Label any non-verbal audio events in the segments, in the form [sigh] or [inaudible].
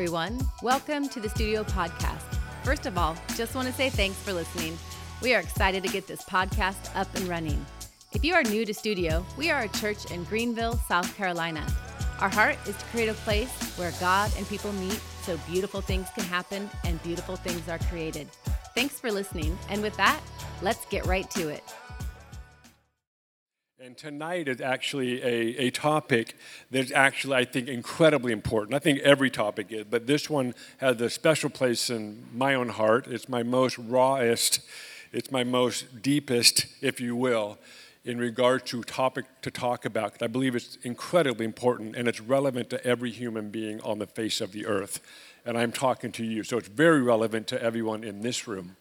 everyone. Welcome to the Studio Podcast. First of all, just want to say thanks for listening. We are excited to get this podcast up and running. If you are new to Studio, we are a church in Greenville, South Carolina. Our heart is to create a place where God and people meet so beautiful things can happen and beautiful things are created. Thanks for listening. And with that, let's get right to it. And tonight is actually a, a topic that's actually, I think, incredibly important. I think every topic is, but this one has a special place in my own heart. It's my most rawest, it's my most deepest, if you will, in regard to topic to talk about. I believe it's incredibly important and it's relevant to every human being on the face of the earth. And I'm talking to you, so it's very relevant to everyone in this room.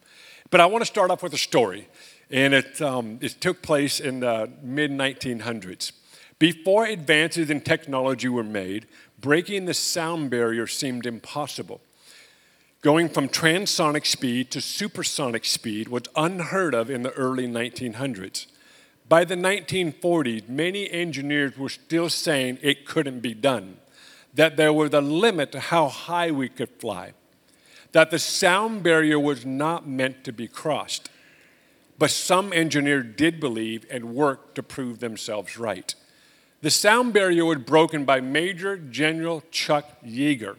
But I want to start off with a story and it, um, it took place in the mid 1900s. Before advances in technology were made, breaking the sound barrier seemed impossible. Going from transonic speed to supersonic speed was unheard of in the early 1900s. By the 1940s, many engineers were still saying it couldn't be done, that there was a limit to how high we could fly, that the sound barrier was not meant to be crossed. But some engineers did believe and worked to prove themselves right. The sound barrier was broken by Major General Chuck Yeager.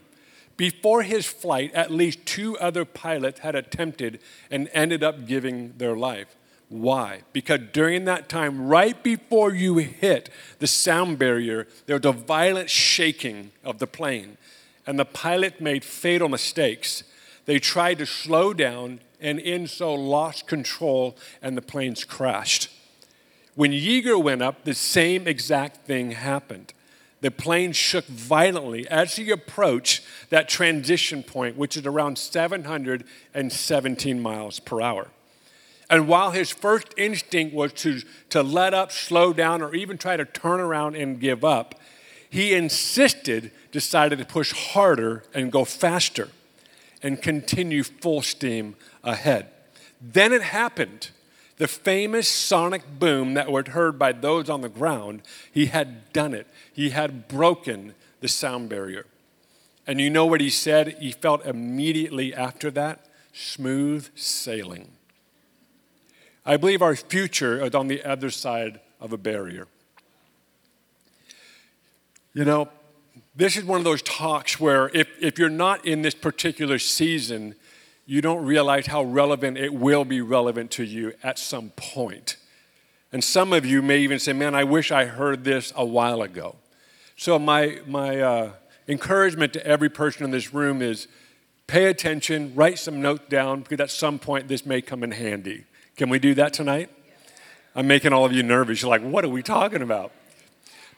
Before his flight, at least two other pilots had attempted and ended up giving their life. Why? Because during that time, right before you hit the sound barrier, there was a violent shaking of the plane, and the pilot made fatal mistakes. They tried to slow down and in so lost control and the planes crashed. When Yeager went up, the same exact thing happened. The plane shook violently as he approached that transition point, which is around 717 miles per hour. And while his first instinct was to, to let up, slow down, or even try to turn around and give up, he insisted, decided to push harder and go faster and continue full steam ahead. Then it happened. The famous sonic boom that was heard by those on the ground, he had done it. He had broken the sound barrier. And you know what he said? He felt immediately after that? Smooth sailing. I believe our future is on the other side of a barrier. You know, this is one of those talks where if, if you're not in this particular season, you don't realize how relevant it will be relevant to you at some point. And some of you may even say, Man, I wish I heard this a while ago. So, my, my uh, encouragement to every person in this room is pay attention, write some notes down, because at some point this may come in handy. Can we do that tonight? I'm making all of you nervous. You're like, What are we talking about?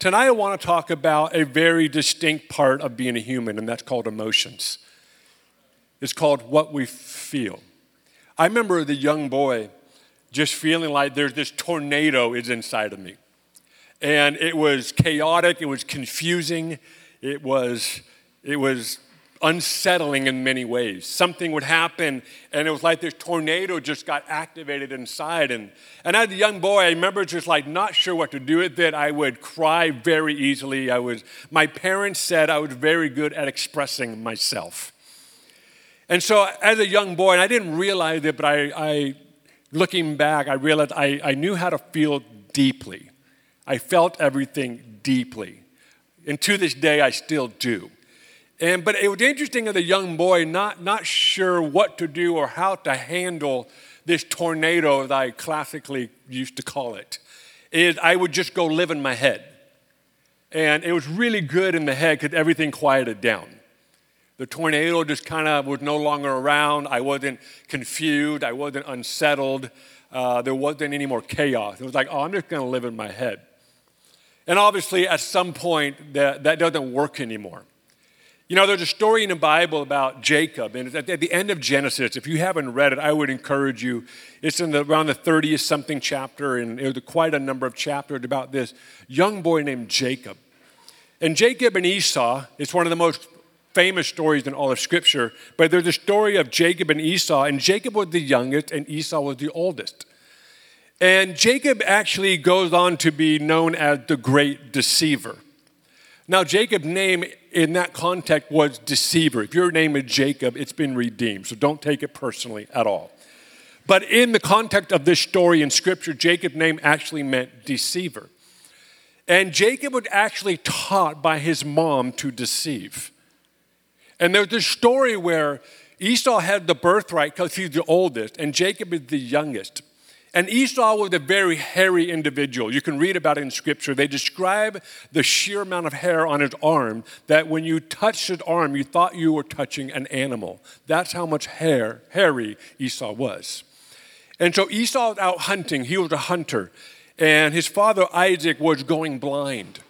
Tonight, I want to talk about a very distinct part of being a human, and that's called emotions. It's called what we feel. I remember the young boy just feeling like there's this tornado is inside of me. And it was chaotic, it was confusing, it was, it was unsettling in many ways. Something would happen, and it was like this tornado just got activated inside. And, and as a young boy, I remember just like not sure what to do with it. I would cry very easily. I was, my parents said I was very good at expressing myself. And so, as a young boy, and I didn't realize it, but I, I looking back, I realized I, I knew how to feel deeply. I felt everything deeply. And to this day, I still do. And, but it was interesting as a young boy, not, not sure what to do or how to handle this tornado, as I classically used to call it, is I would just go live in my head. And it was really good in the head because everything quieted down. The tornado just kind of was no longer around. I wasn't confused. I wasn't unsettled. Uh, there wasn't any more chaos. It was like, oh, I'm just going to live in my head. And obviously, at some point, that, that doesn't work anymore. You know, there's a story in the Bible about Jacob, and at the end of Genesis. If you haven't read it, I would encourage you. It's in the, around the 30th something chapter, and it was quite a number of chapters about this young boy named Jacob. And Jacob and Esau, it's one of the most famous stories in all of Scripture, but there's a story of Jacob and Esau, and Jacob was the youngest, and Esau was the oldest. And Jacob actually goes on to be known as the great deceiver. Now, Jacob's name in that context was deceiver. If your name is Jacob, it's been redeemed, so don't take it personally at all. But in the context of this story in Scripture, Jacob's name actually meant deceiver. And Jacob was actually taught by his mom to deceive. And there's this story where Esau had the birthright because he's the oldest, and Jacob is the youngest. And Esau was a very hairy individual. You can read about it in scripture. They describe the sheer amount of hair on his arm that when you touched his arm, you thought you were touching an animal. That's how much hair, hairy Esau was. And so Esau was out hunting. He was a hunter. And his father Isaac was going blind.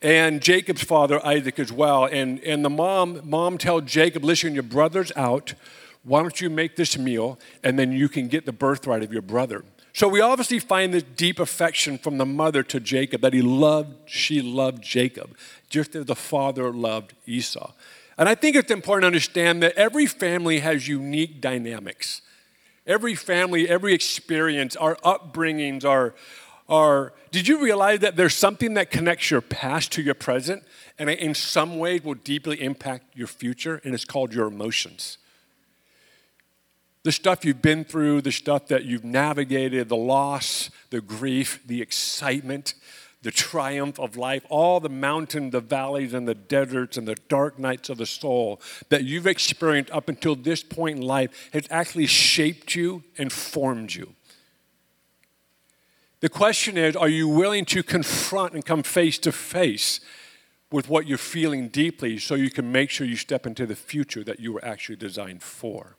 And Jacob's father Isaac as well. And, and the mom, mom tells Jacob, listen, your brother's out. Why don't you make this meal and then you can get the birthright of your brother? So we obviously find this deep affection from the mother to Jacob that he loved, she loved Jacob, just as the father loved Esau. And I think it's important to understand that every family has unique dynamics. Every family, every experience, our upbringings, our, our. Did you realize that there's something that connects your past to your present and in some ways will deeply impact your future? And it's called your emotions the stuff you've been through, the stuff that you've navigated, the loss, the grief, the excitement, the triumph of life, all the mountains, the valleys, and the deserts, and the dark nights of the soul that you've experienced up until this point in life has actually shaped you and formed you. The question is are you willing to confront and come face to face with what you're feeling deeply so you can make sure you step into the future that you were actually designed for?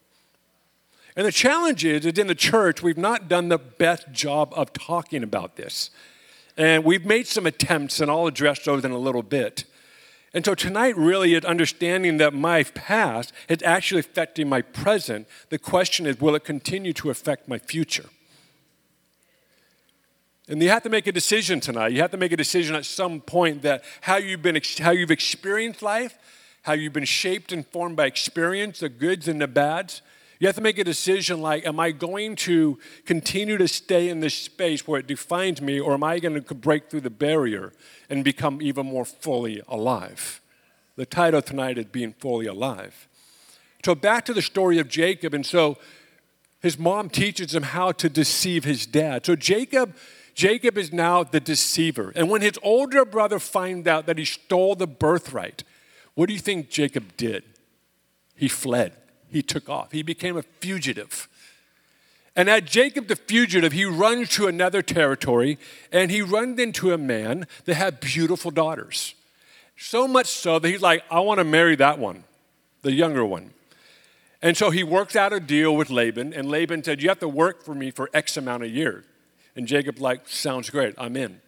And the challenge is that in the church, we've not done the best job of talking about this. And we've made some attempts, and I'll address those in a little bit. And so tonight really is understanding that my past is actually affecting my present. The question is, will it continue to affect my future? And you have to make a decision tonight. You have to make a decision at some point that how you've been how you've experienced life, how you've been shaped and formed by experience, the goods and the bads, you have to make a decision like, am I going to continue to stay in this space where it defines me, or am I going to break through the barrier and become even more fully alive? The title tonight is Being Fully Alive. So, back to the story of Jacob. And so, his mom teaches him how to deceive his dad. So, Jacob. Jacob is now the deceiver. And when his older brother finds out that he stole the birthright, what do you think Jacob did? He fled he took off. He became a fugitive. And at Jacob the fugitive, he runs to another territory and he runs into a man that had beautiful daughters. So much so that he's like, I want to marry that one, the younger one. And so he works out a deal with Laban, and Laban said, You have to work for me for X amount of years. And Jacob, like, sounds great, I'm in.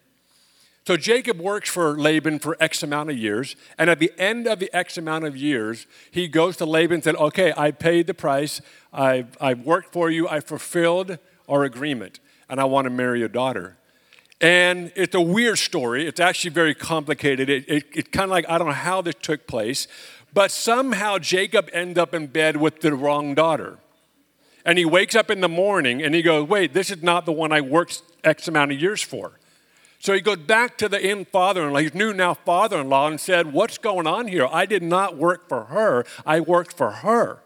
So Jacob works for Laban for X amount of years, and at the end of the X amount of years, he goes to Laban and said, Okay, I paid the price, I've, I've worked for you, I fulfilled our agreement, and I want to marry your daughter. And it's a weird story. It's actually very complicated. It, it, it kind of like, I don't know how this took place, but somehow Jacob ended up in bed with the wrong daughter. And he wakes up in the morning and he goes, Wait, this is not the one I worked X amount of years for. So he goes back to the in father in law, his new now father in law, and said, What's going on here? I did not work for her, I worked for her.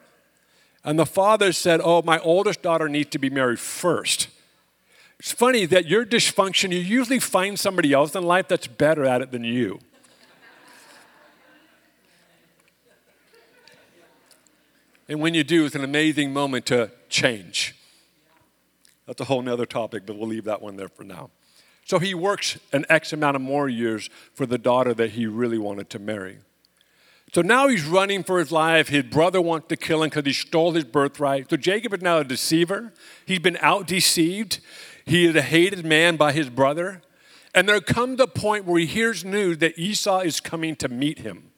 And the father said, Oh, my oldest daughter needs to be married first. It's funny that your dysfunction, you usually find somebody else in life that's better at it than you. and when you do, it's an amazing moment to change. That's a whole nother topic, but we'll leave that one there for now. So he works an X amount of more years for the daughter that he really wanted to marry. So now he's running for his life. His brother wants to kill him because he stole his birthright. So Jacob is now a deceiver. He's been out deceived. He is a hated man by his brother. And there comes a point where he hears news that Esau is coming to meet him.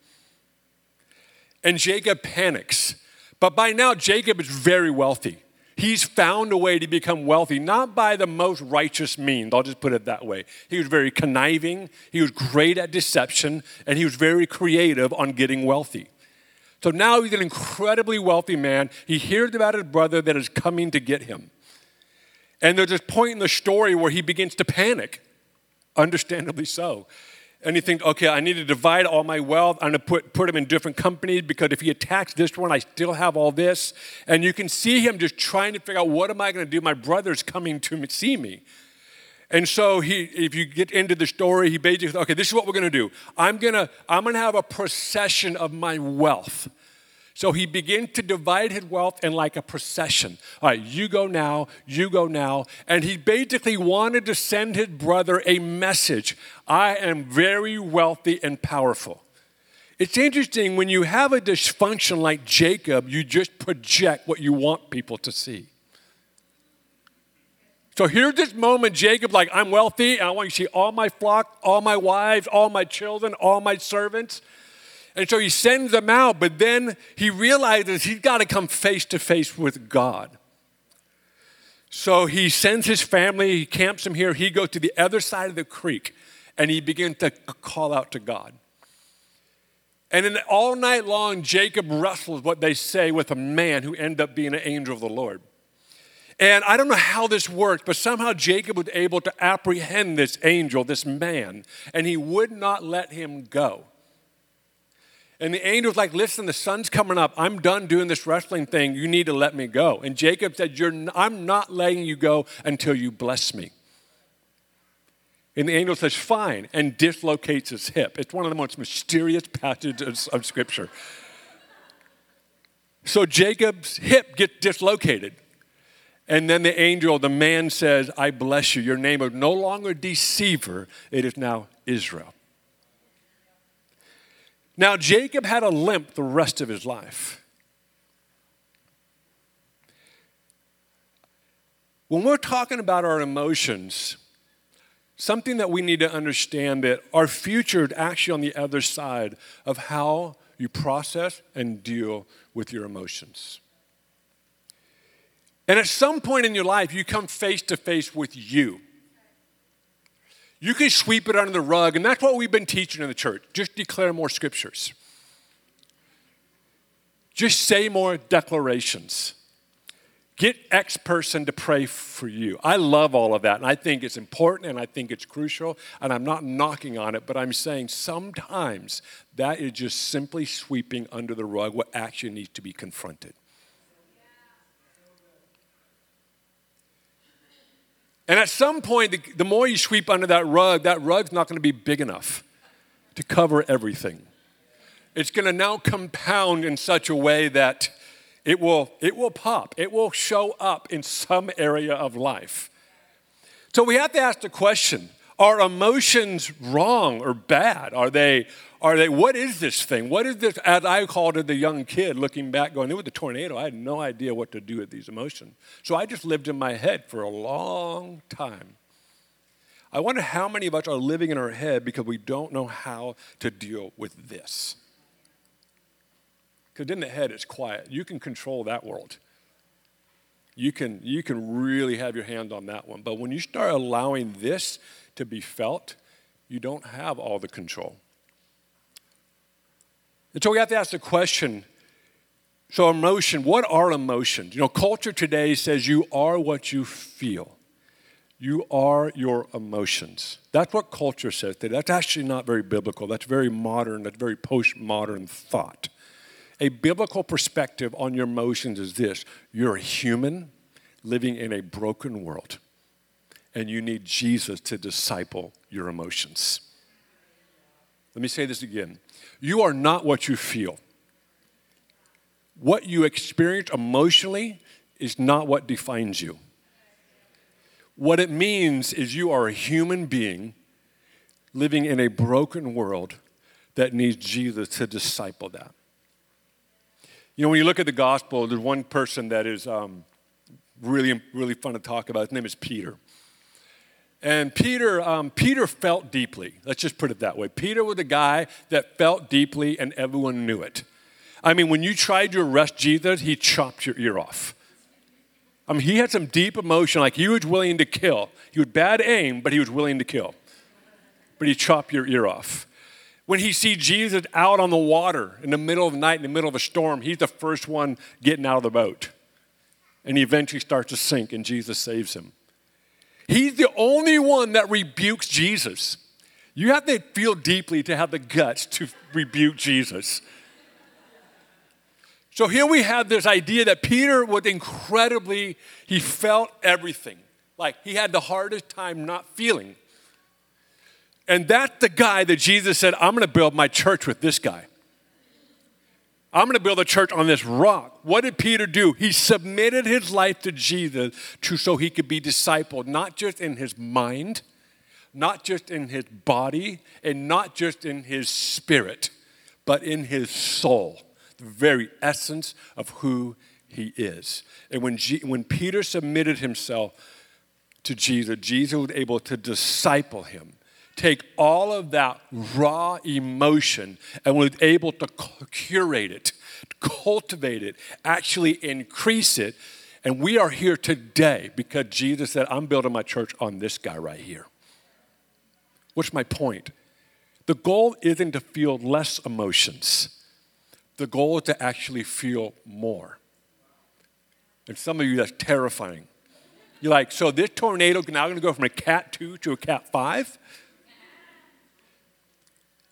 And Jacob panics. But by now, Jacob is very wealthy. He's found a way to become wealthy, not by the most righteous means. I'll just put it that way. He was very conniving, he was great at deception, and he was very creative on getting wealthy. So now he's an incredibly wealthy man. He hears about his brother that is coming to get him. And there's this point in the story where he begins to panic, understandably so. And he thinks, okay, I need to divide all my wealth. I'm going to put, put them in different companies because if he attacks this one, I still have all this. And you can see him just trying to figure out what am I going to do? My brother's coming to see me. And so he, if you get into the story, he basically, okay, this is what we're going to do. I'm going to, I'm going to have a procession of my wealth. So he began to divide his wealth in like a procession. All right, you go now, you go now. And he basically wanted to send his brother a message I am very wealthy and powerful. It's interesting when you have a dysfunction like Jacob, you just project what you want people to see. So here's this moment, Jacob, like, I'm wealthy, and I want you to see all my flock, all my wives, all my children, all my servants. And so he sends them out, but then he realizes he's got to come face to face with God. So he sends his family, he camps them here, he goes to the other side of the creek, and he begins to call out to God. And then all night long, Jacob wrestles what they say with a man who ended up being an angel of the Lord. And I don't know how this worked, but somehow Jacob was able to apprehend this angel, this man, and he would not let him go. And the angel's like, listen, the sun's coming up. I'm done doing this wrestling thing. You need to let me go. And Jacob said, You're, I'm not letting you go until you bless me. And the angel says, Fine, and dislocates his hip. It's one of the most mysterious passages of Scripture. So Jacob's hip gets dislocated. And then the angel, the man says, I bless you. Your name is no longer deceiver, it is now Israel. Now, Jacob had a limp the rest of his life. When we're talking about our emotions, something that we need to understand that our future is actually on the other side of how you process and deal with your emotions. And at some point in your life, you come face to face with you. You can sweep it under the rug, and that's what we've been teaching in the church. Just declare more scriptures. Just say more declarations. Get X person to pray for you. I love all of that, and I think it's important and I think it's crucial, and I'm not knocking on it, but I'm saying sometimes that is just simply sweeping under the rug what actually needs to be confronted. And at some point, the, the more you sweep under that rug, that rug's not going to be big enough to cover everything. It's going to now compound in such a way that it will, it will pop, it will show up in some area of life. So we have to ask the question are emotions wrong or bad? Are they, are they, what is this thing? What is this, as I called it the young kid looking back, going, it was a tornado. I had no idea what to do with these emotions. So I just lived in my head for a long time. I wonder how many of us are living in our head because we don't know how to deal with this. Because in the head, it's quiet. You can control that world. You can, you can really have your hand on that one. But when you start allowing this to be felt, you don't have all the control. And so we have to ask the question so, emotion, what are emotions? You know, culture today says you are what you feel. You are your emotions. That's what culture says today. That's actually not very biblical. That's very modern, that's very postmodern thought. A biblical perspective on your emotions is this you're a human living in a broken world and you need Jesus to disciple your emotions. Let me say this again. You are not what you feel. What you experience emotionally is not what defines you. What it means is you are a human being living in a broken world that needs Jesus to disciple that. You know, when you look at the gospel, there's one person that is um, really, really fun to talk about. His name is Peter. And Peter, um, Peter felt deeply. Let's just put it that way. Peter was a guy that felt deeply, and everyone knew it. I mean, when you tried to arrest Jesus, he chopped your ear off. I mean, he had some deep emotion, like he was willing to kill. He had bad aim, but he was willing to kill. But he chopped your ear off. When he sees Jesus out on the water in the middle of the night, in the middle of a storm, he's the first one getting out of the boat. And he eventually starts to sink, and Jesus saves him. He's the only one that rebukes Jesus. You have to feel deeply to have the guts to rebuke Jesus. So here we have this idea that Peter was incredibly, he felt everything. Like he had the hardest time not feeling. And that's the guy that Jesus said, I'm going to build my church with this guy. I'm going to build a church on this rock. What did Peter do? He submitted his life to Jesus to, so he could be discipled, not just in his mind, not just in his body, and not just in his spirit, but in his soul, the very essence of who he is. And when, G- when Peter submitted himself to Jesus, Jesus was able to disciple him take all of that raw emotion and was able to curate it, cultivate it, actually increase it. And we are here today because Jesus said, I'm building my church on this guy right here. What's my point? The goal isn't to feel less emotions. The goal is to actually feel more. And some of you, that's terrifying. You're like, so this tornado now going to go from a cat 2 to a cat 5?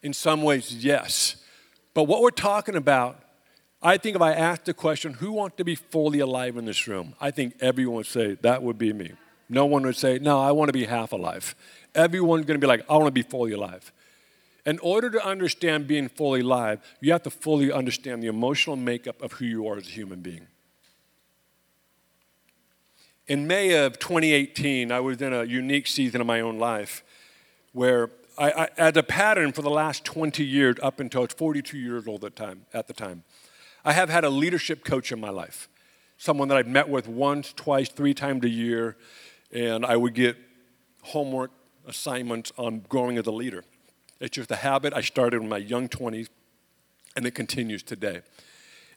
In some ways, yes. But what we're talking about, I think if I asked the question, who wants to be fully alive in this room? I think everyone would say, that would be me. No one would say, no, I want to be half alive. Everyone's going to be like, I want to be fully alive. In order to understand being fully alive, you have to fully understand the emotional makeup of who you are as a human being. In May of 2018, I was in a unique season of my own life where I, I, as a pattern for the last 20 years, up until I was 42 years old at, time, at the time, I have had a leadership coach in my life. Someone that I've met with once, twice, three times a year, and I would get homework assignments on growing as a leader. It's just a habit I started in my young 20s, and it continues today.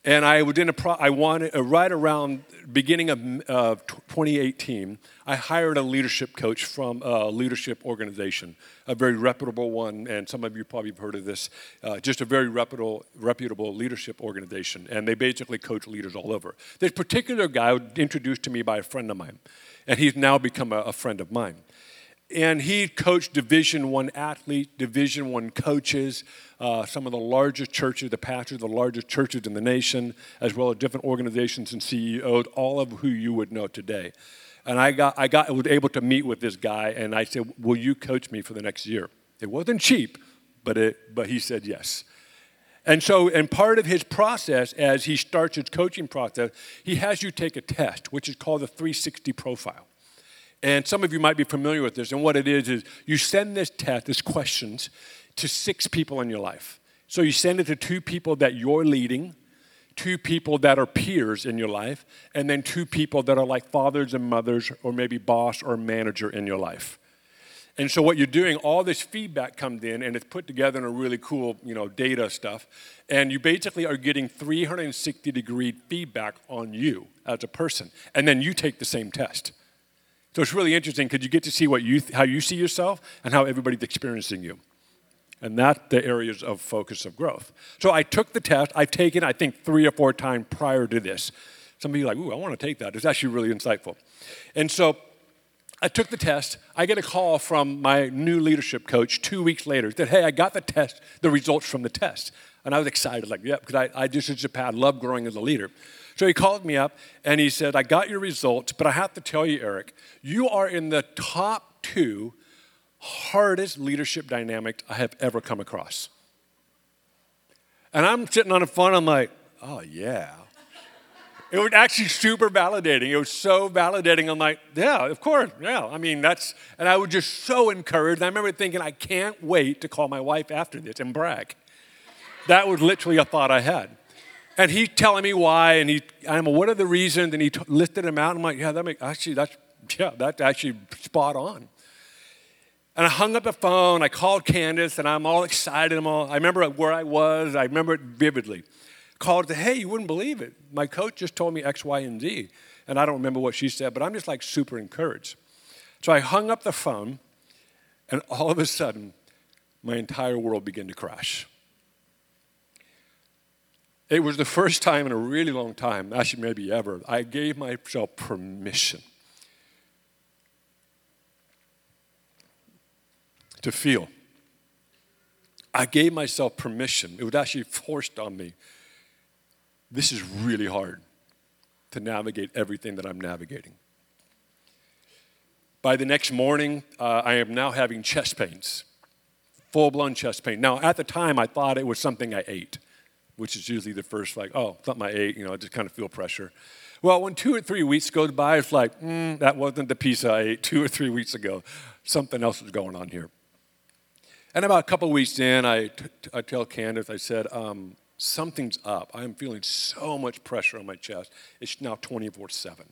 And I in a pro- I wanted uh, right around beginning of uh, 2018. I hired a leadership coach from a leadership organization, a very reputable one, and some of you probably have heard of this. Uh, just a very reputable, reputable leadership organization, and they basically coach leaders all over. This particular guy was introduced to me by a friend of mine, and he's now become a, a friend of mine and he coached division one athletes division one coaches uh, some of the largest churches the pastors the largest churches in the nation as well as different organizations and ceos all of who you would know today. And i got i got was able to meet with this guy and i said will you coach me for the next year? It wasn't cheap but it but he said yes. And so, and part of his process as he starts his coaching process, he has you take a test, which is called the 360 profile. And some of you might be familiar with this. And what it is, is you send this test, this questions, to six people in your life. So you send it to two people that you're leading, two people that are peers in your life, and then two people that are like fathers and mothers, or maybe boss or manager in your life. And so what you're doing, all this feedback comes in and it's put together in a really cool, you know, data stuff. And you basically are getting 360 degree feedback on you as a person. And then you take the same test. So it's really interesting because you get to see what you, how you see yourself and how everybody's experiencing you. And that's the areas of focus of growth. So I took the test. I've taken, I think, three or four times prior to this. Some of you are like, ooh, I want to take that. It's actually really insightful. And so I took the test. I get a call from my new leadership coach two weeks later. Said, hey, I got the test, the results from the test. And I was excited, like, yeah, because I, I just, a pad, love growing as a leader. So he called me up and he said, I got your results, but I have to tell you, Eric, you are in the top two hardest leadership dynamics I have ever come across. And I'm sitting on the phone, I'm like, oh, yeah. It was actually super validating. It was so validating. I'm like, yeah, of course, yeah. I mean, that's, and I was just so encouraged. I remember thinking, I can't wait to call my wife after this and brag. That was literally a thought I had. And he's telling me why, and he, I'm, what are the reasons? And he t- listed them out. I'm like, yeah, that makes, actually, that's, yeah, that's actually spot on. And I hung up the phone. I called Candace, and I'm all excited. I'm all, I remember where I was. I remember it vividly. Called to, hey, you wouldn't believe it. My coach just told me X, Y, and Z. And I don't remember what she said, but I'm just like super encouraged. So I hung up the phone, and all of a sudden, my entire world began to crash. It was the first time in a really long time, actually, maybe ever, I gave myself permission to feel. I gave myself permission. It was actually forced on me. This is really hard to navigate everything that I'm navigating. By the next morning, uh, I am now having chest pains, full blown chest pain. Now, at the time, I thought it was something I ate, which is usually the first, like, oh, something I ate, you know, I just kind of feel pressure. Well, when two or three weeks goes by, it's like, mm, that wasn't the pizza I ate [laughs] two or three weeks ago. Something else is going on here. And about a couple weeks in, I tell Candace, I said, um, something's up. I'm feeling so much pressure on my chest. It's now 24 7.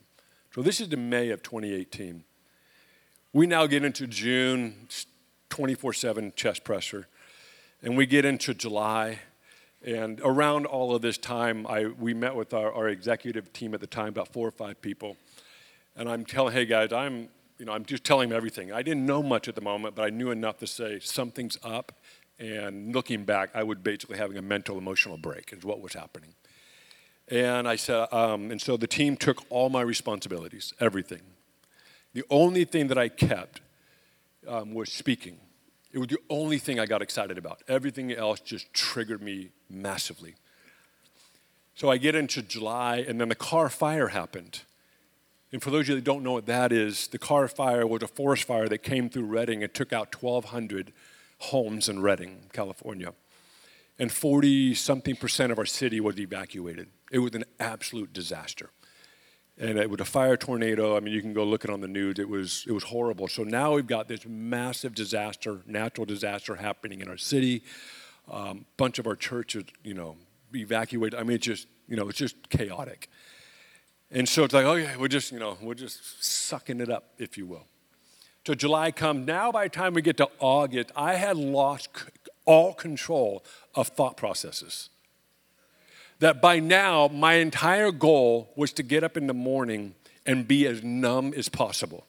So this is the May of 2018. We now get into June, 24 7 chest pressure. And we get into July. And around all of this time, I, we met with our, our executive team at the time, about four or five people. And I'm telling, hey guys, I'm you know, I'm just telling them everything. I didn't know much at the moment, but I knew enough to say something's up. And looking back, I was basically having a mental emotional break, is what was happening. And I said, um, and so the team took all my responsibilities, everything. The only thing that I kept um, was speaking. It was the only thing I got excited about. Everything else just triggered me massively. So I get into July, and then the Carr fire happened. And for those of you that don't know what that is, the Carr fire was a forest fire that came through Redding and took out 1,200 homes in Redding, California. And 40 something percent of our city was evacuated. It was an absolute disaster. And it was a fire tornado. I mean, you can go look it on the news. It was, it was horrible. So now we've got this massive disaster, natural disaster happening in our city. A um, bunch of our churches, you know, evacuated. I mean, it's just, you know, it's just chaotic. And so it's like, oh yeah, we're just, you know, we're just sucking it up, if you will. So July comes. Now, by the time we get to August, I had lost all control of thought processes. That by now, my entire goal was to get up in the morning and be as numb as possible.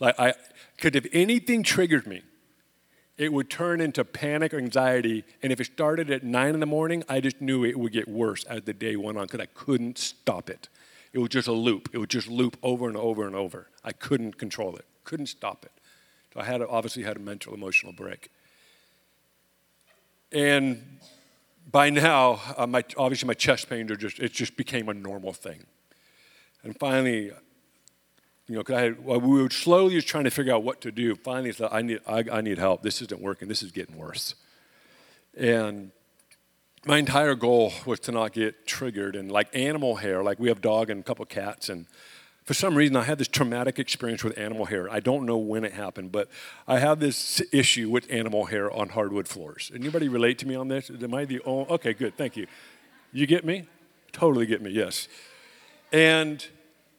Like I, because if anything triggered me, it would turn into panic or anxiety. And if it started at nine in the morning, I just knew it would get worse as the day went on because I couldn't stop it. It was just a loop. It would just loop over and over and over. I couldn't control it, couldn't stop it. So I had obviously had a mental emotional break. And by now, uh, my, obviously my chest pains are just, it just became a normal thing. And finally, you know, because I well, we were slowly just trying to figure out what to do. Finally, said, I need, I, I need help. This isn't working. This is getting worse. And my entire goal was to not get triggered. And like animal hair, like we have dog and a couple cats, and for some reason I had this traumatic experience with animal hair. I don't know when it happened, but I have this issue with animal hair on hardwood floors. Anybody relate to me on this? Am I the only? Okay, good. Thank you. You get me? Totally get me. Yes. And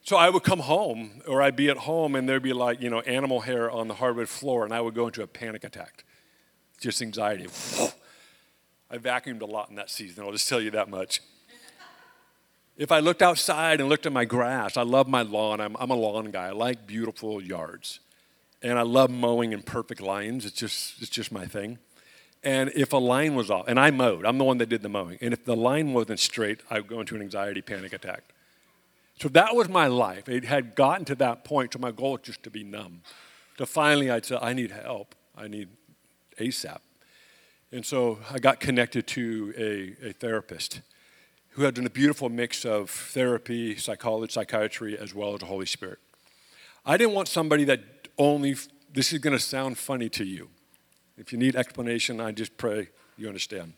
so I would come home, or I'd be at home, and there'd be like, you know, animal hair on the hardwood floor, and I would go into a panic attack. Just anxiety. I vacuumed a lot in that season, I'll just tell you that much. If I looked outside and looked at my grass, I love my lawn. I'm, I'm a lawn guy. I like beautiful yards. And I love mowing in perfect lines. It's just, it's just my thing. And if a line was off, and I mowed, I'm the one that did the mowing. And if the line wasn't straight, I would go into an anxiety panic attack. So that was my life. It had gotten to that point, so my goal was just to be numb. To finally, I'd say, I need help. I need ASAP. And so I got connected to a, a therapist who had done a beautiful mix of therapy, psychology, psychiatry, as well as the Holy Spirit. I didn't want somebody that only, this is going to sound funny to you. If you need explanation, I just pray you understand.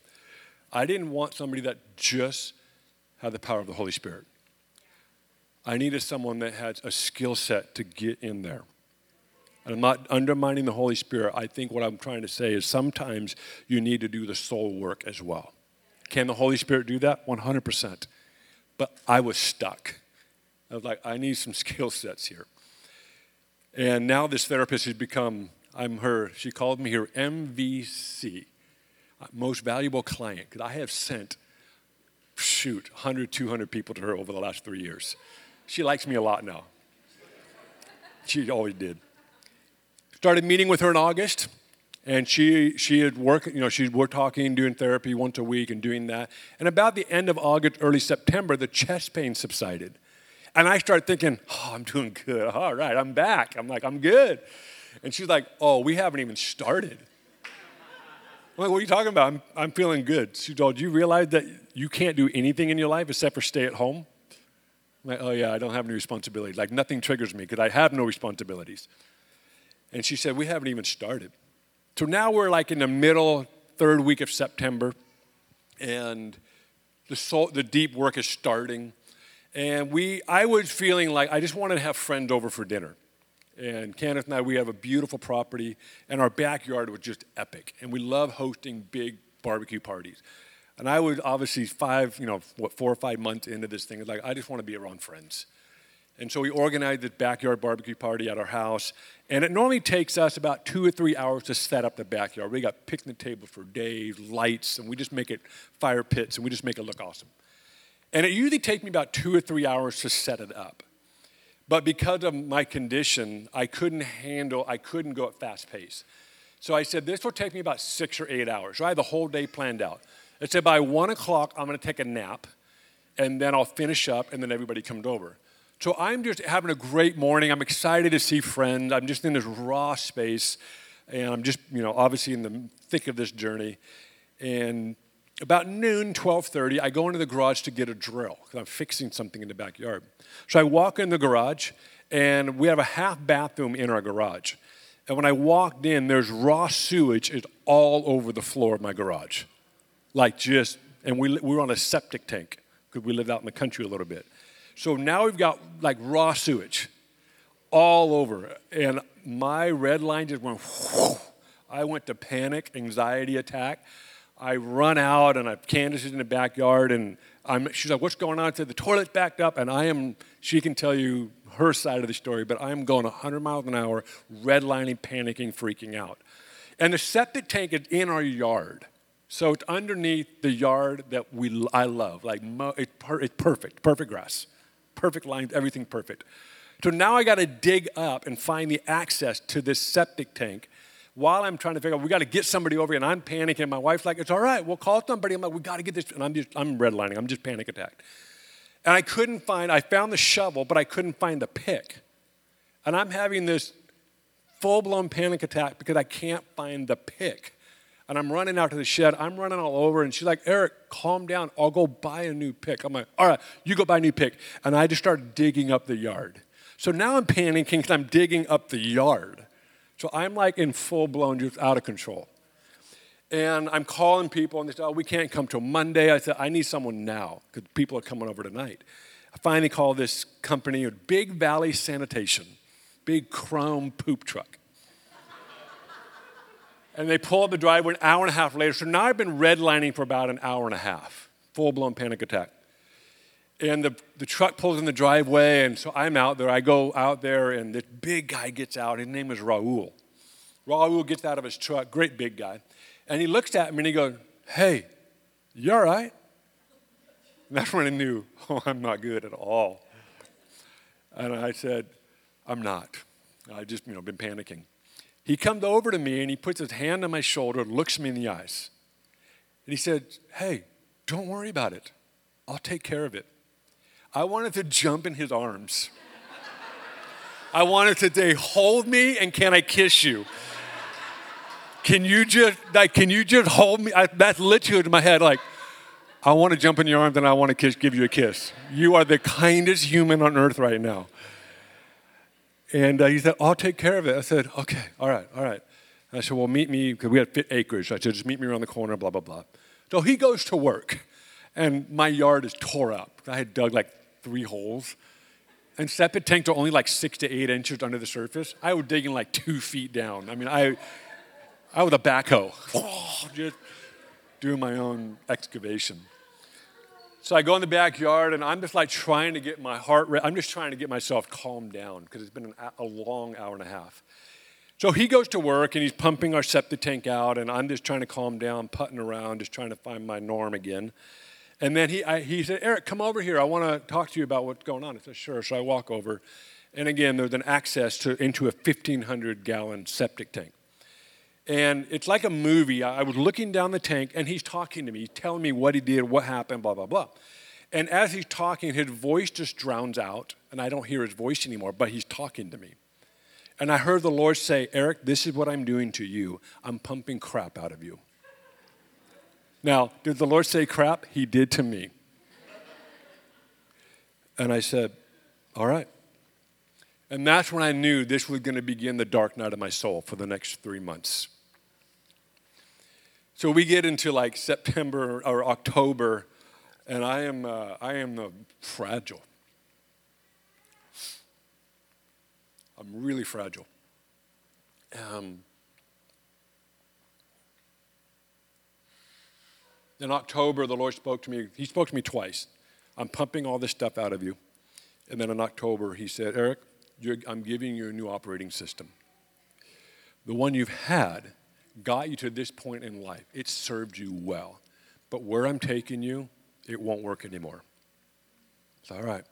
I didn't want somebody that just had the power of the Holy Spirit. I needed someone that had a skill set to get in there. And I'm not undermining the Holy Spirit. I think what I'm trying to say is sometimes you need to do the soul work as well. Can the Holy Spirit do that? 100%. But I was stuck. I was like, I need some [laughs] skill sets here. And now this therapist has become, I'm her, she called me her MVC, uh, most valuable client, because I have sent, shoot, 100, 200 people to her over the last three years. She likes me a lot now. She always did. Started meeting with her in August, and she she had worked, you know, she we're talking, doing therapy once a week and doing that. And about the end of August, early September, the chest pain subsided. And I started thinking, oh, I'm doing good. All right, I'm back. I'm like, I'm good. And she's like, oh, we haven't even started. I'm like, what are you talking about? I'm, I'm feeling good. She told, oh, do you realize that you can't do anything in your life except for stay at home? I'm like, oh yeah, I don't have any responsibilities. Like nothing triggers me because I have no responsibilities. And she said, we haven't even started. So now we're like in the middle, third week of September, and the, soul, the deep work is starting. And we, I was feeling like I just wanted to have friends over for dinner. And Candace and I, we have a beautiful property, and our backyard was just epic. And we love hosting big barbecue parties. And I was obviously five, you know, what, four or five months into this thing, like, I just want to be around friends. And so we organized this backyard barbecue party at our house. And it normally takes us about two or three hours to set up the backyard. We got picnic tables for days, lights, and we just make it fire pits, and we just make it look awesome. And it usually takes me about two or three hours to set it up. But because of my condition, I couldn't handle, I couldn't go at fast pace. So I said, this will take me about six or eight hours. So I had the whole day planned out. I said, by one o'clock, I'm going to take a nap, and then I'll finish up, and then everybody comes over. So I'm just having a great morning. I'm excited to see friends. I'm just in this raw space, and I'm just, you know, obviously in the thick of this journey. And about noon, 12:30, I go into the garage to get a drill because I'm fixing something in the backyard. So I walk in the garage, and we have a half bathroom in our garage. And when I walked in, there's raw sewage is all over the floor of my garage, like just. And we, we were on a septic tank because we lived out in the country a little bit. So now we've got like raw sewage all over, and my red line just went. I went to panic, anxiety attack. I run out and I Candace is in the backyard and I'm, she's like, "What's going on?" I said, "The toilet's backed up," and I am. She can tell you her side of the story, but I am going 100 miles an hour, redlining, panicking, freaking out. And the septic tank is in our yard, so it's underneath the yard that we I love. Like it's perfect, perfect grass, perfect lines, everything perfect. So now I got to dig up and find the access to this septic tank while I'm trying to figure out, we got to get somebody over here, and I'm panicking. My wife's like, it's all right, we'll call somebody. I'm like, we got to get this. And I'm just, I'm redlining, I'm just panic attacked. And I couldn't find, I found the shovel, but I couldn't find the pick. And I'm having this full blown panic attack because I can't find the pick. And I'm running out to the shed. I'm running all over. And she's like, Eric, calm down. I'll go buy a new pick. I'm like, all right, you go buy a new pick. And I just start digging up the yard. So now I'm panicking because I'm digging up the yard. So I'm like in full blown, just out of control. And I'm calling people, and they say, Oh, we can't come till Monday. I said, I need someone now because people are coming over tonight. I finally called this company, Big Valley Sanitation, big chrome poop truck. And they pull up the driveway an hour and a half later. So now I've been redlining for about an hour and a half, full blown panic attack. And the, the truck pulls in the driveway, and so I'm out there. I go out there, and this big guy gets out. His name is Raul. Raul gets out of his truck, great big guy. And he looks at me and he goes, Hey, you all right? And that's when I knew, [laughs] oh, I'm not good at all. And I said, I'm not. I just, you know, been panicking. He comes over to me and he puts his hand on my shoulder, and looks me in the eyes. And he said, Hey, don't worry about it. I'll take care of it. I wanted to jump in his arms. I wanted to say, hold me and can I kiss you? Can you just like can you just hold me? I, that's literally in my head like I want to jump in your arms and I want to kiss, give you a kiss. You are the kindest human on earth right now. And uh, he said, I'll take care of it. I said, okay, all right, all right. And I said, well, meet me, because we had fit acres. I said, just meet me around the corner, blah, blah, blah. So he goes to work, and my yard is tore up. I had dug like three holes. And septic tanks are only like six to eight inches under the surface. I was digging like two feet down. I mean, I, I was a backhoe, [laughs] just doing my own excavation. So I go in the backyard and I'm just like trying to get my heart rate. I'm just trying to get myself calmed down because it's been an, a long hour and a half. So he goes to work and he's pumping our septic tank out, and I'm just trying to calm down, putting around, just trying to find my norm again. And then he, I, he said, Eric, come over here. I want to talk to you about what's going on. I said, sure. So I walk over. And again, there's an access to, into a 1,500 gallon septic tank. And it's like a movie. I was looking down the tank, and he's talking to me. Telling me what he did, what happened, blah, blah, blah. And as he's talking, his voice just drowns out, and I don't hear his voice anymore, but he's talking to me. And I heard the Lord say, Eric, this is what I'm doing to you. I'm pumping crap out of you. Now, did the Lord say crap? He did to me. And I said, All right. And that's when I knew this was going to begin the dark night of my soul for the next three months. So we get into like September or October, and I am, uh, I am fragile. I'm really fragile. Um, in October, the Lord spoke to me. He spoke to me twice. I'm pumping all this stuff out of you. And then in October, He said, Eric, I'm giving you a new operating system. The one you've had got you to this point in life. It served you well. But where I'm taking you, it won't work anymore. It's all right.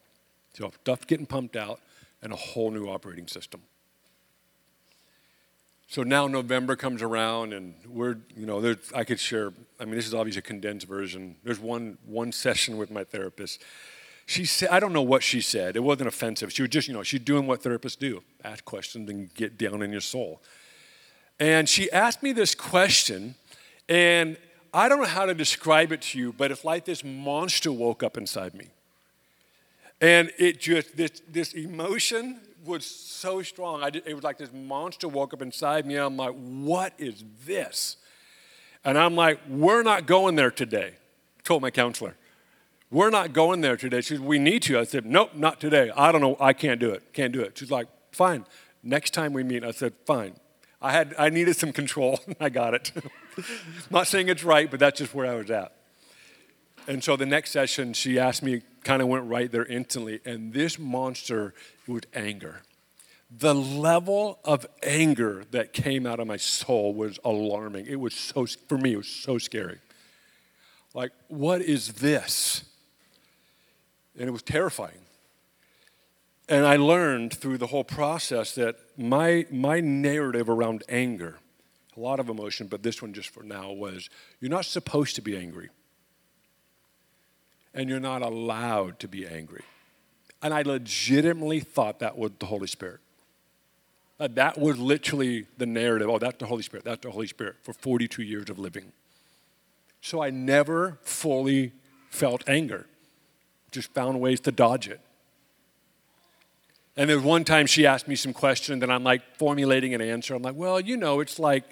So stuff getting pumped out and a whole new operating system. So now November comes around, and we're, you know, I could share. I mean, this is obviously a condensed version. There's one one session with my therapist. She said, I don't know what she said. It wasn't offensive. She was just, you know, she's doing what therapists do: ask questions and get down in your soul. And she asked me this question, and I don't know how to describe it to you, but it's like this monster woke up inside me. And it just, this, this emotion was so strong. I did, it was like this monster woke up inside me. I'm like, what is this? And I'm like, we're not going there today. Told my counselor, we're not going there today. She said, we need to. I said, nope, not today. I don't know. I can't do it. Can't do it. She's like, fine. Next time we meet, I said, fine. I had I needed some control. [laughs] I got it. [laughs] not saying it's right, but that's just where I was at. And so the next session, she asked me, kind of went right there instantly. And this monster was anger. The level of anger that came out of my soul was alarming. It was so, for me, it was so scary. Like, what is this? And it was terrifying. And I learned through the whole process that my, my narrative around anger, a lot of emotion, but this one just for now was you're not supposed to be angry and you're not allowed to be angry. And I legitimately thought that was the Holy Spirit. Uh, that was literally the narrative. Oh, that's the Holy Spirit. That's the Holy Spirit for 42 years of living. So I never fully felt anger, just found ways to dodge it. And was one time she asked me some question, and I'm like formulating an answer. I'm like, well, you know, it's like,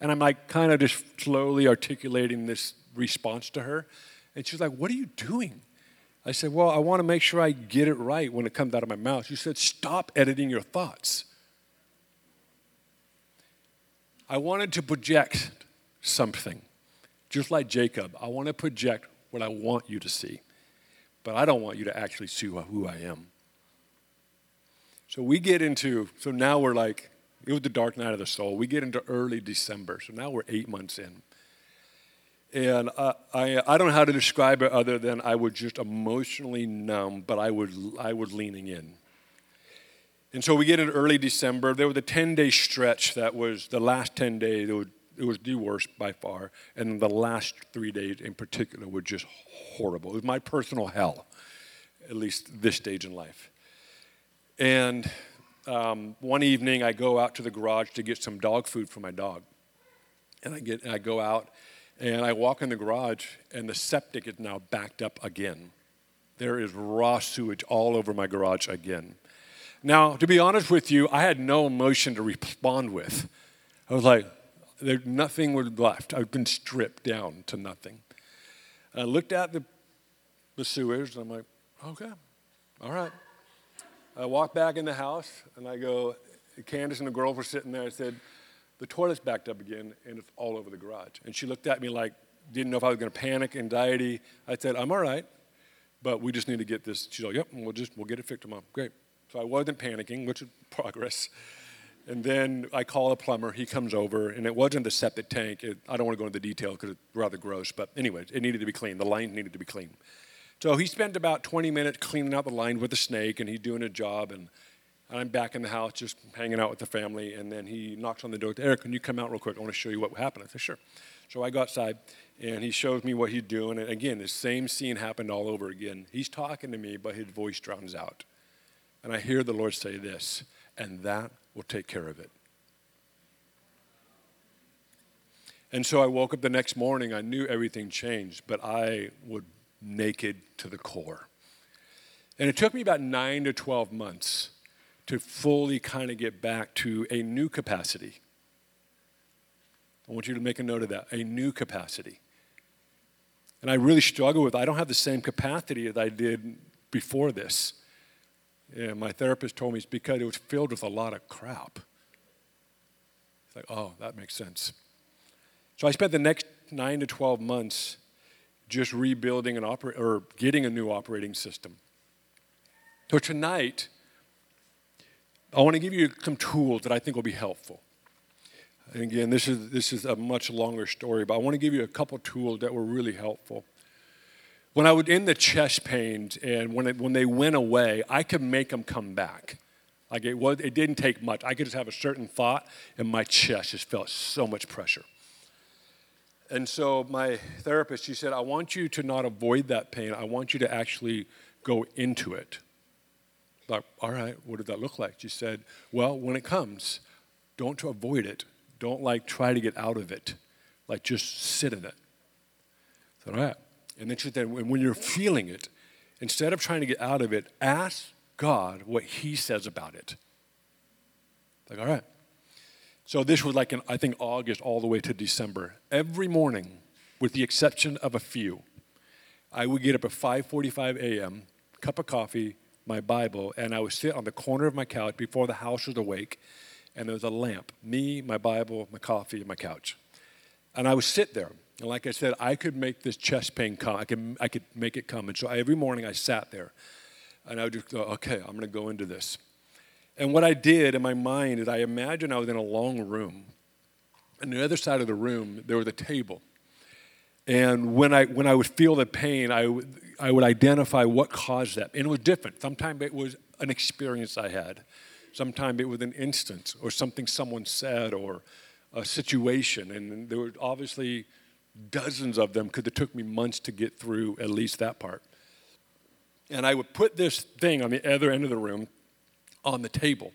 and I'm like kind of just slowly articulating this response to her. And she's like, What are you doing? I said, Well, I want to make sure I get it right when it comes out of my mouth. She said, Stop editing your thoughts. I wanted to project something, just like Jacob. I want to project what I want you to see, but I don't want you to actually see who I am. So we get into, so now we're like, it was the dark night of the soul. We get into early December. So now we're eight months in. And I, I, I, don't know how to describe it other than I was just emotionally numb, but I was, I was leaning in. And so we get into early December. There was a 10 day stretch that was the last 10 days, it was, it was the worst by far. And the last three days in particular were just horrible. It was my personal hell, at least this stage in life. And um, one evening, I go out to the garage to get some dog food for my dog. And I, get, and I go out and I walk in the garage, and the septic is now backed up again. There is raw sewage all over my garage again. Now, to be honest with you, I had no emotion to respond with. I was like, there, nothing was left. I've been stripped down to nothing. I looked at the, the sewage, and I'm like, okay, all right. I walked back in the house, and I go, Candace and the girls were sitting there. I said, the toilet's backed up again and it's all over the garage. And she looked at me like, didn't know if I was going to panic, anxiety. I said, I'm all right, but we just need to get this. She's like, yep, we'll just, we'll get it fixed tomorrow. Great. So I wasn't panicking, which is [laughs] progress. And then I call a plumber. He comes over, and it wasn't the septic tank. It, I don't want to go into the detail because it's rather gross, but anyway, it needed to be cleaned. The line needed to be clean. So he spent about 20 minutes cleaning out the line with the snake, and he's doing a job. And and I'm back in the house just hanging out with the family. And then he knocks on the door. Eric, can you come out real quick? I want to show you what happened. I said, sure. So I go outside and he shows me what he's doing. And again, the same scene happened all over again. He's talking to me, but his voice drowns out. And I hear the Lord say this, and that will take care of it. And so I woke up the next morning, I knew everything changed, but I was naked to the core. And it took me about nine to 12 months to fully kind of get back to a new capacity. I want you to make a note of that a new capacity. And I really struggle with I don't have the same capacity that I did before this. And my therapist told me it's because it was filled with a lot of crap. It's like, oh, that makes sense. So I spent the next nine to 12 months just rebuilding an oper- or getting a new operating system. So tonight, I want to give you some tools that I think will be helpful. And again, this is, this is a much longer story, but I want to give you a couple tools that were really helpful. When I was in the chest pains and when, it, when they went away, I could make them come back. Like it, was, it didn't take much. I could just have a certain thought, and my chest just felt so much pressure. And so my therapist, she said, I want you to not avoid that pain. I want you to actually go into it. Like, all right, what did that look like? She said, well, when it comes, don't avoid it. Don't like try to get out of it. Like just sit in it. I said, all right. And then she said, when you're feeling it, instead of trying to get out of it, ask God what He says about it. Like, all right. So this was like in, I think, August all the way to December. Every morning, with the exception of a few, I would get up at 5:45 a.m., cup of coffee, my Bible, and I would sit on the corner of my couch before the house was awake, and there was a lamp, me, my Bible, my coffee, and my couch. And I would sit there. And like I said, I could make this chest pain come. I could, I could make it come. And so every morning I sat there. And I would just go, okay, I'm going to go into this. And what I did in my mind is I imagined I was in a long room. On the other side of the room, there was a table. And when I, when I would feel the pain, I would, I would identify what caused that. And it was different. Sometimes it was an experience I had, sometimes it was an instance or something someone said or a situation. And there were obviously dozens of them because it took me months to get through at least that part. And I would put this thing on the other end of the room on the table.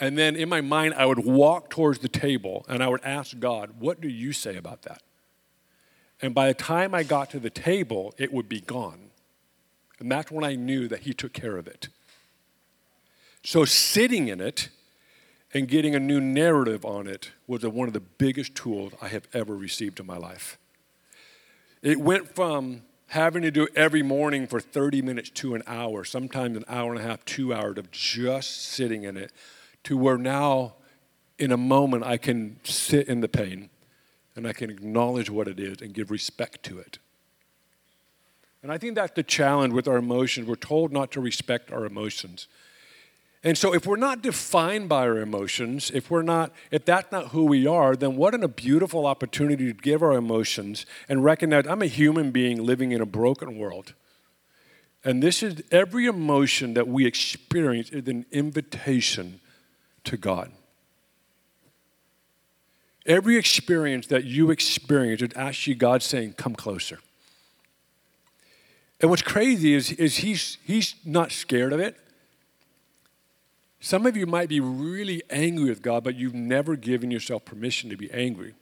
And then in my mind, I would walk towards the table and I would ask God, What do you say about that? And by the time I got to the table, it would be gone. And that's when I knew that He took care of it. So sitting in it and getting a new narrative on it was one of the biggest tools I have ever received in my life. It went from having to do every morning for 30 minutes to an hour, sometimes an hour and a half, two hours of just sitting in it, to where now, in a moment, I can sit in the pain and I can acknowledge what it is and give respect to it. And I think that's the challenge with our emotions. We're told not to respect our emotions. And so if we're not defined by our emotions, if we're not if that's not who we are, then what a beautiful opportunity to give our emotions and recognize I'm a human being living in a broken world. And this is every emotion that we experience is an invitation to God. Every experience that you experience is actually God saying, Come closer. And what's crazy is, is he's, he's not scared of it. Some of you might be really angry with God, but you've never given yourself permission to be angry.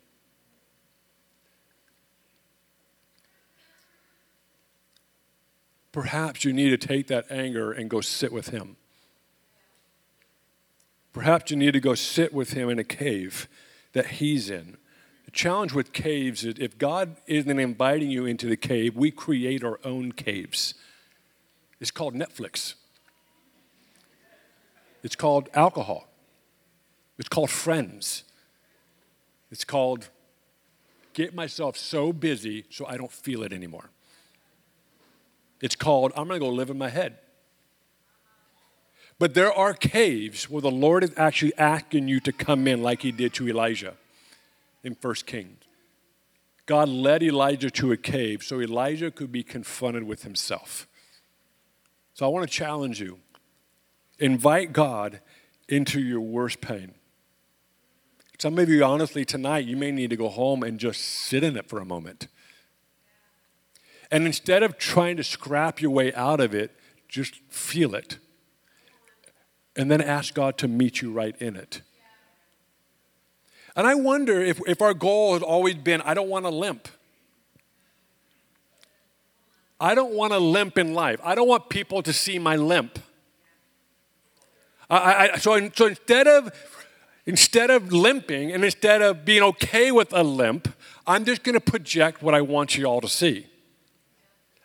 Perhaps you need to take that anger and go sit with Him. Perhaps you need to go sit with Him in a cave that He's in. The challenge with caves is if God isn't inviting you into the cave, we create our own caves. It's called Netflix. It's called alcohol. It's called friends. It's called get myself so busy so I don't feel it anymore. It's called I'm going to go live in my head. But there are caves where the Lord is actually asking you to come in, like he did to Elijah in 1 Kings. God led Elijah to a cave so Elijah could be confronted with himself. So I want to challenge you invite God into your worst pain. Some of you, honestly, tonight, you may need to go home and just sit in it for a moment. And instead of trying to scrap your way out of it, just feel it and then ask God to meet you right in it. And I wonder if, if our goal has always been I don't want to limp. I don't want to limp in life. I don't want people to see my limp. I, I, so, so instead of instead of limping and instead of being okay with a limp, I'm just going to project what I want you all to see.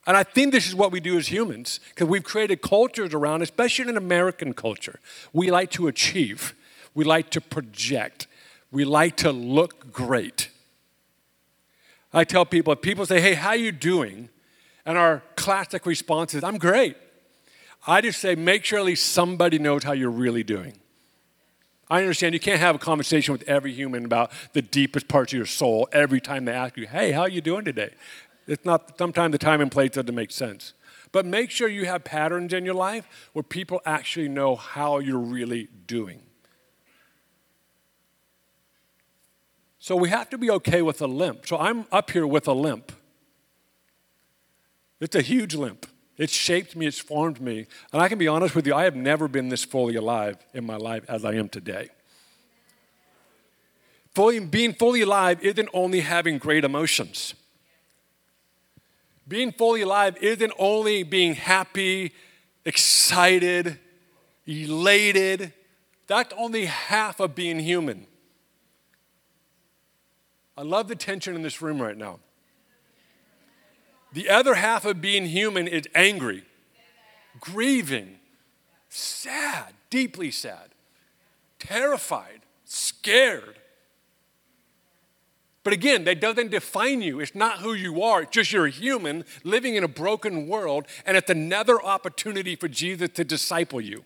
And I think this is what we do as humans because we've created cultures around, especially in American culture. We like to achieve, we like to project, we like to look great. I tell people, if people say, hey, how you doing? And our classic response is, I'm great. I just say, make sure at least somebody knows how you're really doing. I understand you can't have a conversation with every human about the deepest parts of your soul every time they ask you, hey, how are you doing today? It's not, sometimes the time and place doesn't make sense. But make sure you have patterns in your life where people actually know how you're really doing. So we have to be okay with a limp. So I'm up here with a limp. It's a huge limp. It's shaped me, it's formed me. And I can be honest with you, I have never been this fully alive in my life as I am today. Fully, being fully alive isn't only having great emotions. Being fully alive isn't only being happy, excited, elated. That's only half of being human. I love the tension in this room right now. The other half of being human is angry, grieving, sad, deeply sad, terrified, scared. But again, that doesn't define you. It's not who you are. It's just you're a human living in a broken world, and it's another opportunity for Jesus to disciple you.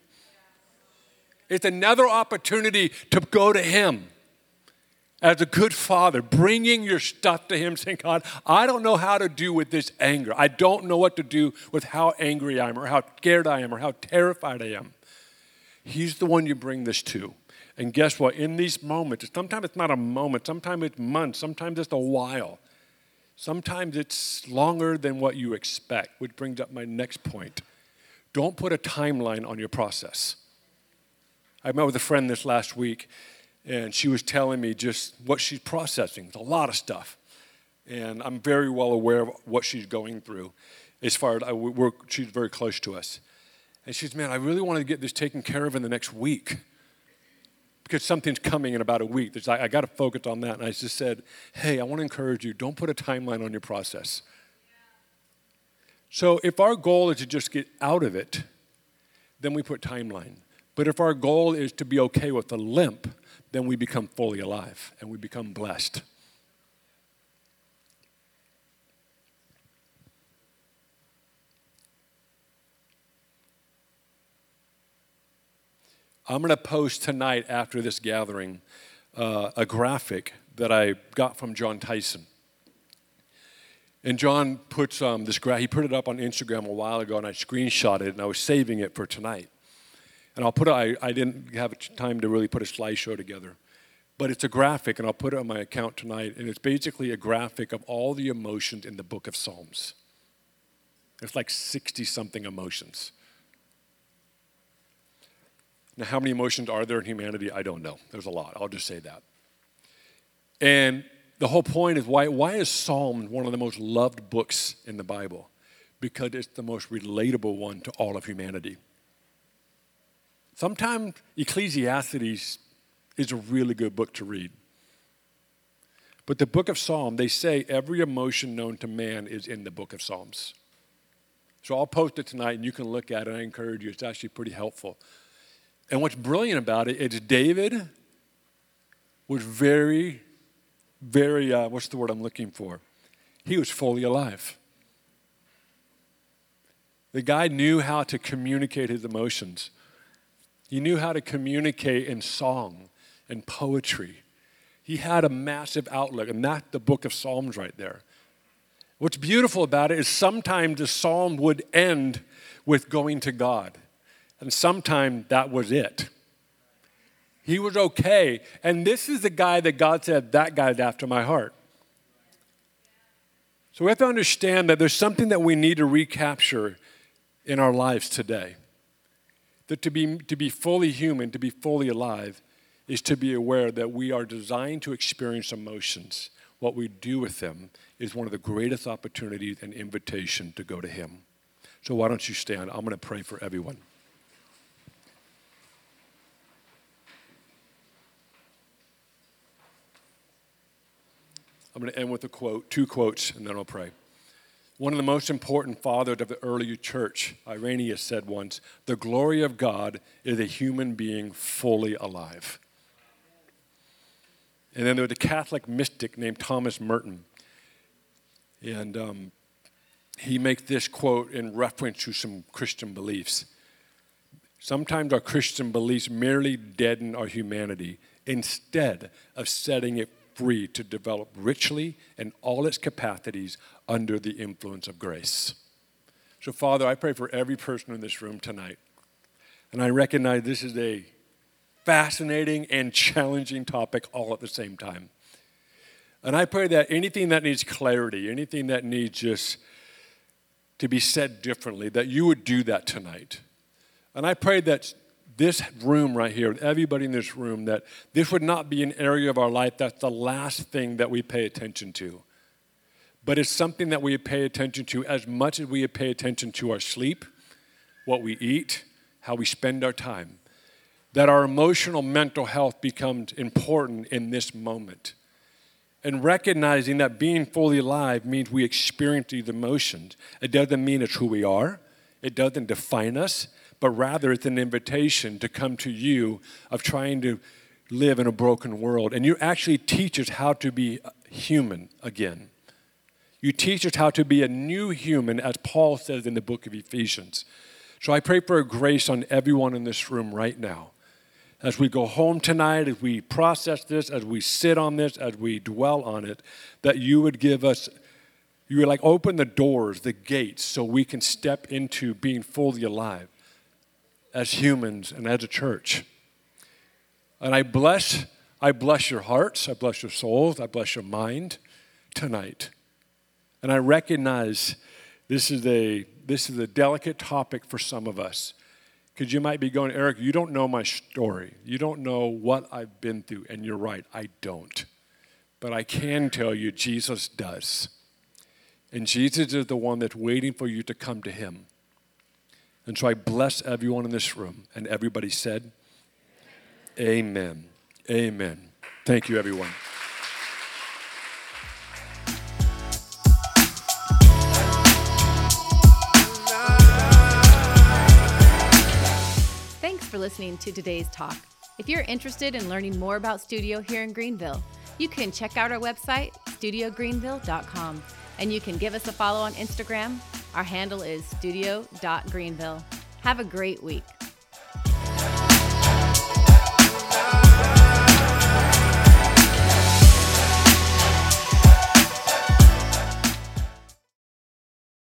It's another opportunity to go to Him as a good father, bringing your stuff to Him, saying, God, I don't know how to do with this anger. I don't know what to do with how angry I am, or how scared I am, or how terrified I am. He's the one you bring this to. And guess what? In these moments, sometimes it's not a moment, sometimes it's months, sometimes it's a while. Sometimes it's longer than what you expect, which brings up my next point. Don't put a timeline on your process. I met with a friend this last week, and she was telling me just what she's processing. It's a lot of stuff. And I'm very well aware of what she's going through as far as I work, she's very close to us. And she says, Man, I really want to get this taken care of in the next week because something's coming in about a week. There's, I, I got to focus on that. And I just said, Hey, I want to encourage you, don't put a timeline on your process. So if our goal is to just get out of it, then we put timeline. But if our goal is to be okay with the limp, then we become fully alive and we become blessed. I'm going to post tonight after this gathering uh, a graphic that I got from John Tyson. And John puts um, this graph, he put it up on Instagram a while ago, and I screenshot it, and I was saving it for tonight. And I'll put it, I, I didn't have time to really put a slideshow together. But it's a graphic, and I'll put it on my account tonight. And it's basically a graphic of all the emotions in the book of Psalms. It's like 60 something emotions. Now, how many emotions are there in humanity? I don't know. There's a lot. I'll just say that. And the whole point is why, why is Psalm one of the most loved books in the Bible? Because it's the most relatable one to all of humanity. Sometimes Ecclesiastes is a really good book to read. But the book of Psalm, they say every emotion known to man is in the book of Psalms. So I'll post it tonight and you can look at it. I encourage you. It's actually pretty helpful. And what's brilliant about it is David was very, very, uh, what's the word I'm looking for? He was fully alive. The guy knew how to communicate his emotions. He knew how to communicate in song and poetry. He had a massive outlook, and that's the book of Psalms right there. What's beautiful about it is sometimes the psalm would end with going to God, and sometimes that was it. He was okay. And this is the guy that God said, that guy's after my heart. So we have to understand that there's something that we need to recapture in our lives today. That to be, to be fully human, to be fully alive, is to be aware that we are designed to experience emotions. What we do with them is one of the greatest opportunities and invitation to go to Him. So why don't you stand? I'm going to pray for everyone. I'm going to end with a quote, two quotes, and then I'll pray. One of the most important fathers of the early church, Irenaeus, said once The glory of God is a human being fully alive. And then there was a Catholic mystic named Thomas Merton. And um, he makes this quote in reference to some Christian beliefs. Sometimes our Christian beliefs merely deaden our humanity instead of setting it free to develop richly in all its capacities under the influence of grace. So, Father, I pray for every person in this room tonight. And I recognize this is a fascinating and challenging topic all at the same time. And I pray that anything that needs clarity, anything that needs just to be said differently, that you would do that tonight. And I pray that this room right here, everybody in this room, that this would not be an area of our life that's the last thing that we pay attention to. But it's something that we pay attention to as much as we pay attention to our sleep, what we eat, how we spend our time that our emotional mental health becomes important in this moment. And recognizing that being fully alive means we experience these emotions. It doesn't mean it's who we are, it doesn't define us, but rather it's an invitation to come to you of trying to live in a broken world. And you actually teach us how to be human again. You teach us how to be a new human, as Paul says in the book of Ephesians. So I pray for a grace on everyone in this room right now as we go home tonight, as we process this, as we sit on this, as we dwell on it, that you would give us, you would like open the doors, the gates, so we can step into being fully alive as humans and as a church. And I bless, I bless your hearts, I bless your souls, I bless your mind tonight. And I recognize this is a this is a delicate topic for some of us. Because you might be going, Eric, you don't know my story. You don't know what I've been through. And you're right, I don't. But I can tell you, Jesus does. And Jesus is the one that's waiting for you to come to him. And so I bless everyone in this room. And everybody said, Amen. Amen. Thank you, everyone. Listening to today's talk. If you're interested in learning more about Studio here in Greenville, you can check out our website, studiogreenville.com, and you can give us a follow on Instagram. Our handle is studio.greenville. Have a great week.